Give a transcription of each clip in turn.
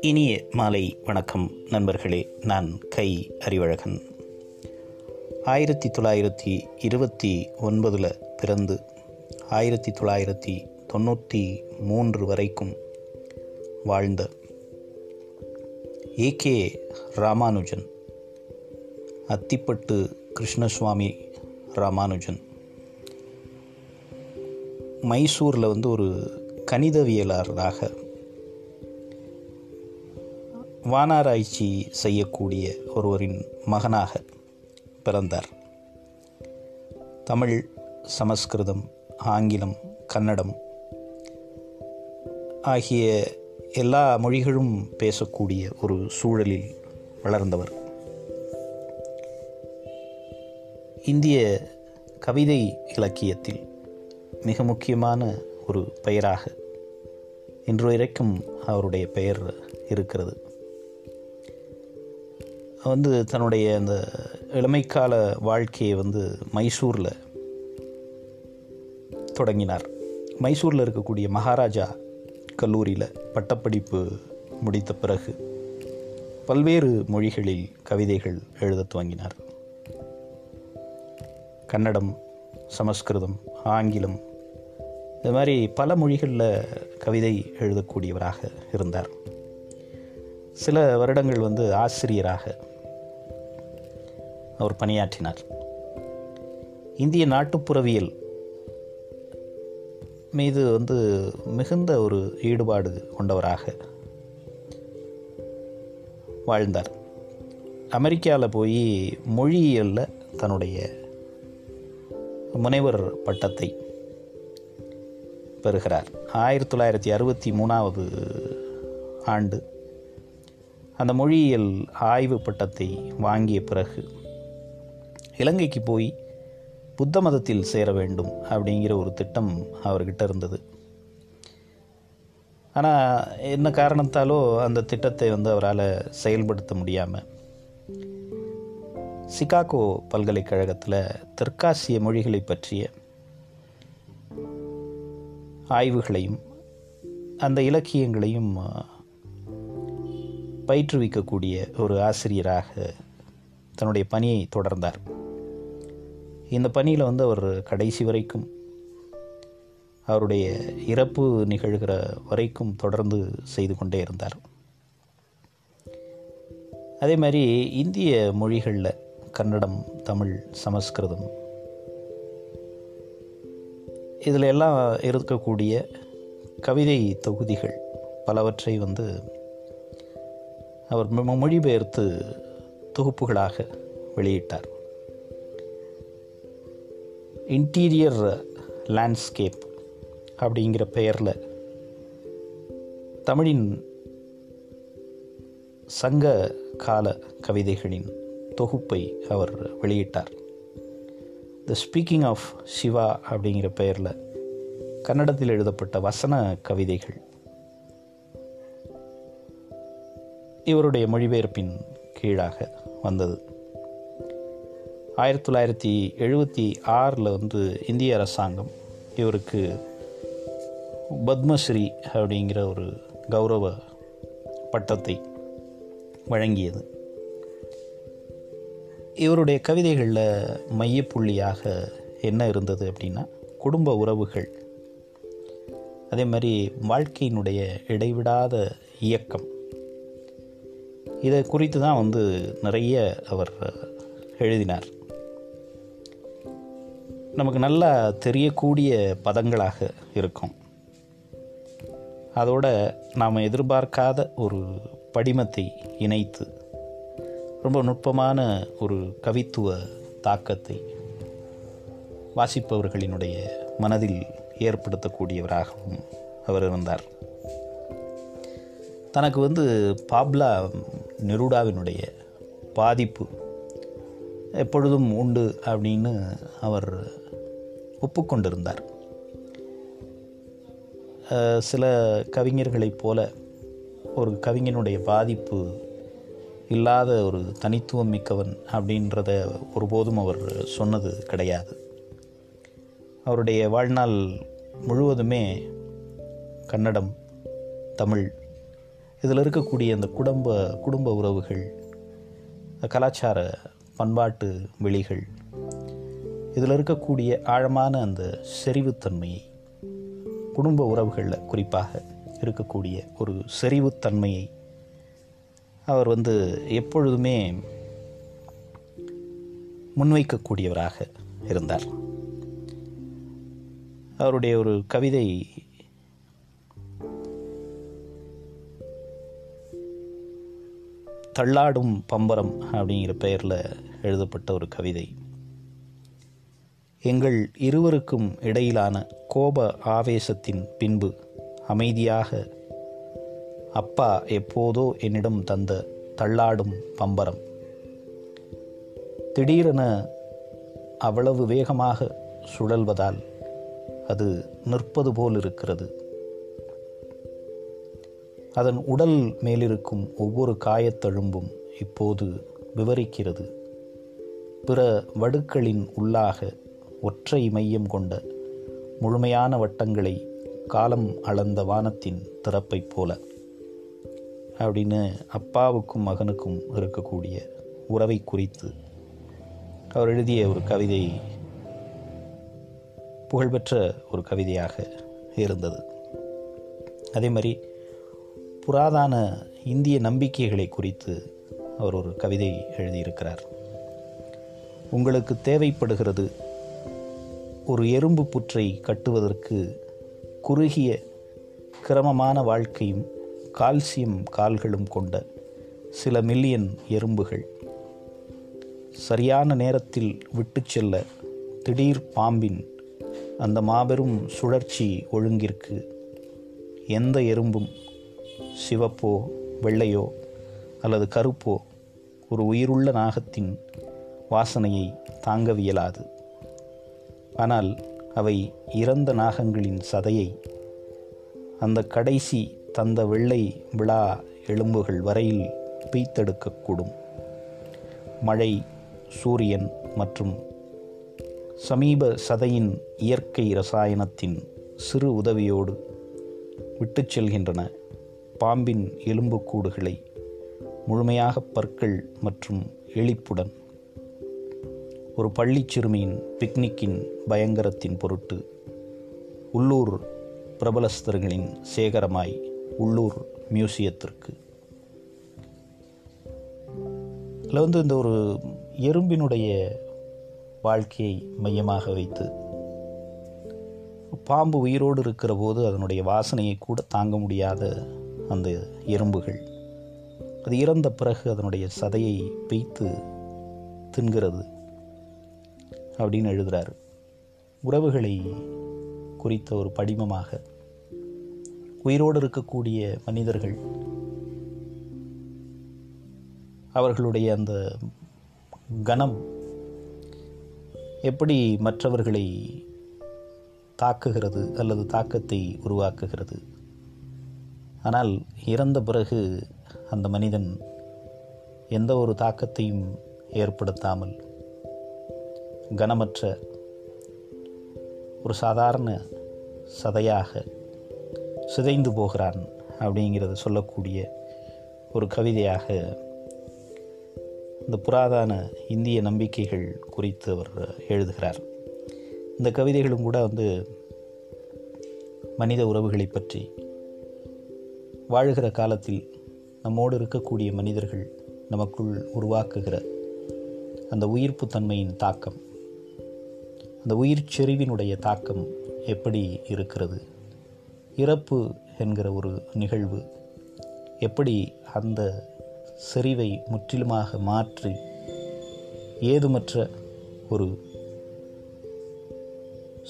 இனிய மாலை வணக்கம் நண்பர்களே நான் கை அறிவழகன். ஆயிரத்தி தொள்ளாயிரத்தி இருபத்தி ஒன்பதில் பிறந்து ஆயிரத்தி தொள்ளாயிரத்தி தொண்ணூற்றி மூன்று வரைக்கும் வாழ்ந்த ஏ கே ராமானுஜன் அத்திப்பட்டு கிருஷ்ணசுவாமி ராமானுஜன். மைசூரில் வந்து ஒரு கணிதவியலாளராக வானாராய்ச்சி செய்யக்கூடிய ஒருவரின் மகனாக பிறந்தார். தமிழ் சமஸ்கிருதம் ஆங்கிலம் கன்னடம் ஆகிய எல்லா மொழிகளும் பேசக்கூடிய ஒரு சூழலில் வளர்ந்தவர். இந்திய கவிதை இலக்கியத்தில் மிக முக்கியமான ஒரு பெயராக இன்று வரைக்கும் அவருடைய பெயர் இருக்கிறது. வந்து தன்னுடைய அந்த இளமைக்கால வாழ்க்கையை வந்து மைசூரில் தொடங்கினார். மைசூரில் இருக்கக்கூடிய மகாராஜா கல்லூரியில் பட்டப்படிப்பு முடித்த பிறகு பல்வேறு மொழிகளில் கவிதைகள் எழுத துவங்கினார். கன்னடம் சமஸ்கிருதம் ஆங்கிலம் இது மாதிரி பல மொழிகளில் கவிதை எழுதக்கூடியவராக இருந்தார். சில வருடங்கள் வந்து ஆசிரியராக அவர் பணியாற்றினார். இந்திய நாட்டுப்புறவியல் மீது வந்து மிகுந்த ஒரு ஈடுபாடு கொண்டவராக வாழ்ந்தார். அமெரிக்காவில் போய் மொழியியலில் தன்னுடைய முனைவர் பட்டத்தை பெறுகிறார். ஆயிரத்தி தொள்ளாயிரத்தி அறுபத்தி மூணாவது ஆண்டு. அந்த மொழியியல் ஆய்வு பட்டத்தை வாங்கிய பிறகு இலங்கைக்கு போய் புத்த மதத்தில் சேர வேண்டும் அப்படிங்கிற ஒரு திட்டம் அவர்கிட்ட இருந்தது. ஆனால் என்ன காரணத்தாலோ அந்த திட்டத்தை வந்து அவரால் செயல்படுத்த முடியாமல் சிகாகோ பல்கலைக்கழகத்தில் தெற்காசிய மொழிகளை பற்றிய ஆய்வுகளையும் அந்த இலக்கியங்களையும் பயிற்றுவிக்கக்கூடிய ஒரு ஆசிரியராக தன்னுடைய பணியை தொடர்ந்தார். இந்த பணியில் வந்து அவர் கடைசி வரைக்கும் அவருடைய இறப்பு நிகழ்கிற வரைக்கும் தொடர்ந்து செய்து கொண்டே இருந்தார். அதே மாதிரி இந்திய மொழிகளில் கன்னடம் தமிழ் சமஸ்கிருதம் இதில் எல்லாம் இருக்கக்கூடிய கவிதை தொகுதிகள் பலவற்றை வந்து அவர் மொழிபெயர்த்து தொகுப்புகளாக வெளியிட்டார். இன்டீரியர் லேண்ட்ஸ்கேப் அப்படிங்கிற பெயரில் தமிழின் சங்க கால கவிதைகளின் தொகுப்பை அவர் வெளியிட்டார். த ஸ்பீக்கிங் ஆஃப் சிவா அப்படிங்கிற பெயரில் கன்னடத்தில் எழுதப்பட்ட வசன கவிதைகள். இவருடைய மொழிபெயர்ப்பின் கீழாக வந்தது. ஆயிரத்தி தொள்ளாயிரத்தி எழுபத்தி ஆறில் வந்து இந்திய அரசாங்கம் இவருக்கு பத்மஸ்ரீ அப்படிங்கிற ஒரு கௌரவ பட்டத்தை வழங்கியது. இவருடைய கவிதைகளில் மையப்புள்ளியாக என்ன இருந்தது அப்படின்னா குடும்ப உறவுகள். அதே மாதிரி வாழ்க்கையினுடைய இடைவிடாத இயக்கம். இதை குறித்து தான் வந்து நிறைய அவர் எழுதினார். நமக்கு நல்லா தெரியக்கூடிய பதங்களாக இருக்கும். அதோட நாம் எதிர்பார்க்காத ஒரு படிமத்தை இணைத்து ரொம்ப நுட்பமான ஒரு கவித்துவ தாக்கத்தை வாசிப்பவர்களினுடைய மனதில் ஏற்படுத்தக்கூடியவராகவும் அவர் இருந்தார். தனக்கு வந்து பாப்லா நெருடாவினுடைய பாதிப்பு எப்பொழுதும் உண்டு அப்படின்னு அவர் ஒப்புக்கொண்டிருந்தார். சில கவிஞர்களைப் போல ஒரு கவிஞனுடைய பாதிப்பு இல்லாத ஒரு தனித்துவம் மிக்கவன் அப்படின்றத ஒருபோதும் அவர் சொன்னது கிடையாது. அவருடைய வாழ்நாள் முழுவதுமே கன்னடம் தமிழ் இதில் இருக்கக்கூடிய அந்த குடும்ப குடும்ப உறவுகள் கலாச்சார பண்பாட்டு வெளிகள் இதில் இருக்கக்கூடிய ஆழமான அந்த செறிவுத்தன்மையை குடும்ப உறவுகளில் குறிப்பாக இருக்கக்கூடிய ஒரு செறிவுத்தன்மையை அவர் வந்து எப்பொழுதுமே முன்வைக்கக்கூடியவராக இருந்தார். அவருடைய ஒரு கவிதை தள்ளாடும் பம்பரம் அப்படிங்கிற பெயரில் எழுதப்பட்ட ஒரு கவிதை. எங்கள் இருவருக்கும் இடையிலான கோப ஆவேசத்தின் பின்பு அமைதியாக அப்பா எப்போதோ என்னிடம் தந்த தள்ளாடும் பம்பரம். திடீரென அவ்வளவு வேகமாக சுழல்வதால் அது நிற்பது போல் இருக்கிறது அதன் உடல் மேலிருக்கும் ஒவ்வொரு காயத்தழும்பும் இப்போது விவரிக்கிறது. பிற வடுக்களின் உள்ளாக ஒற்றை மையம் கொண்ட முழுமையான வட்டங்களை காலம் அளந்த வானத்தின் திறப்பைப் போல. அப்படின்னு அப்பாவுக்கும் மகனுக்கும் இருக்கக்கூடிய உறவை குறித்து அவர் எழுதிய ஒரு கவிதை புகழ்பெற்ற ஒரு கவிதையாக இருந்தது. அதே மாதிரி புராதான இந்திய நம்பிக்கைகளை குறித்து அவர் ஒரு கவிதை எழுதியிருக்கிறார். உங்களுக்கு தேவைப்படுகிறது ஒரு எறும்பு புற்றை கட்டுவதற்கு குறுகிய கிரமமான வாழ்க்கையும் கால்சியம் கால்களும் கொண்ட சில மில்லியன் எறும்புகள். சரியான நேரத்தில் விட்டு செல்ல திடீர் பாம்பின் அந்த மாபெரும் சுழற்சி ஒழுங்கிற்கு எந்த எறும்பும் சிவப்போ வெள்ளையோ அல்லது கருப்போ ஒரு உயிருள்ள நாகத்தின் வாசனையை தாங்கவியலாது. ஆனால் அவை இறந்த நாகங்களின் சதையை அந்த கடைசி தந்த வெள்ளை விழா எலும்புகள் வரையில் பீத்தெடுக்கக்கூடும் மழை சூரியன் மற்றும் சமீப சதையின் இயற்கை ரசாயனத்தின் சிறு உதவியோடு விட்டுச் செல்கின்றன. பாம்பின் எலும்புக்கூடுகளை முழுமையாக பற்கள் மற்றும் எளிப்புடன் ஒரு பள்ளிச் சிறுமியின் பிக்னிக்கின் பயங்கரத்தின் பொருட்டு உள்ளூர் பிரபலஸ்தர்களின் சேகரமாய் உள்ளூர் மியூசியத்திற்கு. அதில் வந்து இந்த ஒரு எறும்பினுடைய வாழ்க்கையை மையமாக வைத்து பாம்பு உயிரோடு இருக்கிற போது அதனுடைய வாசனையை கூட தாங்க முடியாத அந்த எறும்புகள். அது இறந்த பிறகு அதனுடைய சதையை பெய்த்து தின்கிறது அப்படின்னு எழுதுகிறார் உறவுகளை குறித்த ஒரு படிமமாக உயிரோடு இருக்கக்கூடிய மனிதர்கள் அவர்களுடைய அந்த கணம் எப்படி மற்றவர்களை தாக்குகிறது அல்லது தாக்கத்தை உருவாக்குகிறது. ஆனால் இறந்த பிறகு அந்த மனிதன் எந்த ஒரு தாக்கத்தையும் ஏற்படுத்தாமல் கனமற்ற ஒரு சாதாரண சதையாக சிதைந்து போகிறான் அப்படிங்கிறத சொல்லக்கூடிய ஒரு கவிதையாக இந்த புராதான இந்திய நம்பிக்கைகள் குறித்து அவர் எழுதுகிறார். இந்த கவிதைகளும் கூட வந்து மனித உறவுகளை பற்றி வாழுகிற காலத்தில் நம்மோடு இருக்கக்கூடிய மனிதர்கள் நமக்குள் உருவாக்குகிற அந்த உயிர்ப்பு தன்மையின் தாக்கம் அந்த உயிர் செறிவினுடைய தாக்கம் எப்படி இருக்கிறது? இறப்பு என்கிற ஒரு நிகழ்வு எப்படி அந்த செறிவை முற்றிலுமாக மாற்றி ஏதுமற்ற ஒரு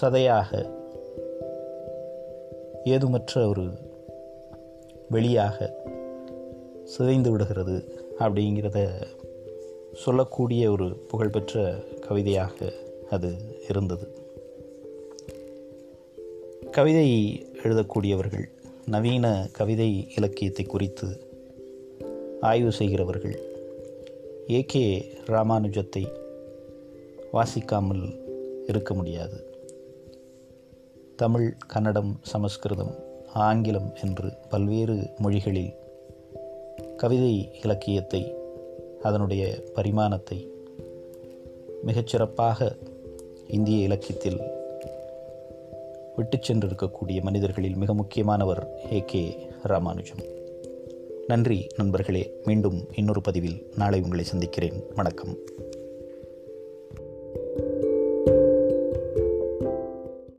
சதையாக ஏதுமற்ற ஒரு வெளியாக சிதைந்து விடுகிறது அப்படிங்கிறத சொல்லக்கூடிய ஒரு புகழ்பெற்ற கவிதையாக அது இருந்தது. கவிதை எழுதக்கூடியவர்கள் நவீன கவிதை இலக்கியத்தை குறித்து ஆய்வு செய்கிறவர்கள் ஏகே ராமானுஜத்தை வாசிக்காமல் இருக்க முடியாது. தமிழ் கன்னடம் சமஸ்கிருதம் ஆங்கிலம் என்று பல்வேறு மொழிகளில் கவிதை இலக்கியத்தை அதனுடைய பரிமாணத்தை மிகச்சிறப்பாக இந்திய இலக்கியத்தில் விட்டு சென்றிருக்கக்கூடிய மனிதர்களில் மிக முக்கியமானவர் ஏ கே ராமானுஜம். நன்றி நண்பர்களே. மீண்டும் இன்னொரு பதிவில் நாளை உங்களை சந்திக்கிறேன். வணக்கம்.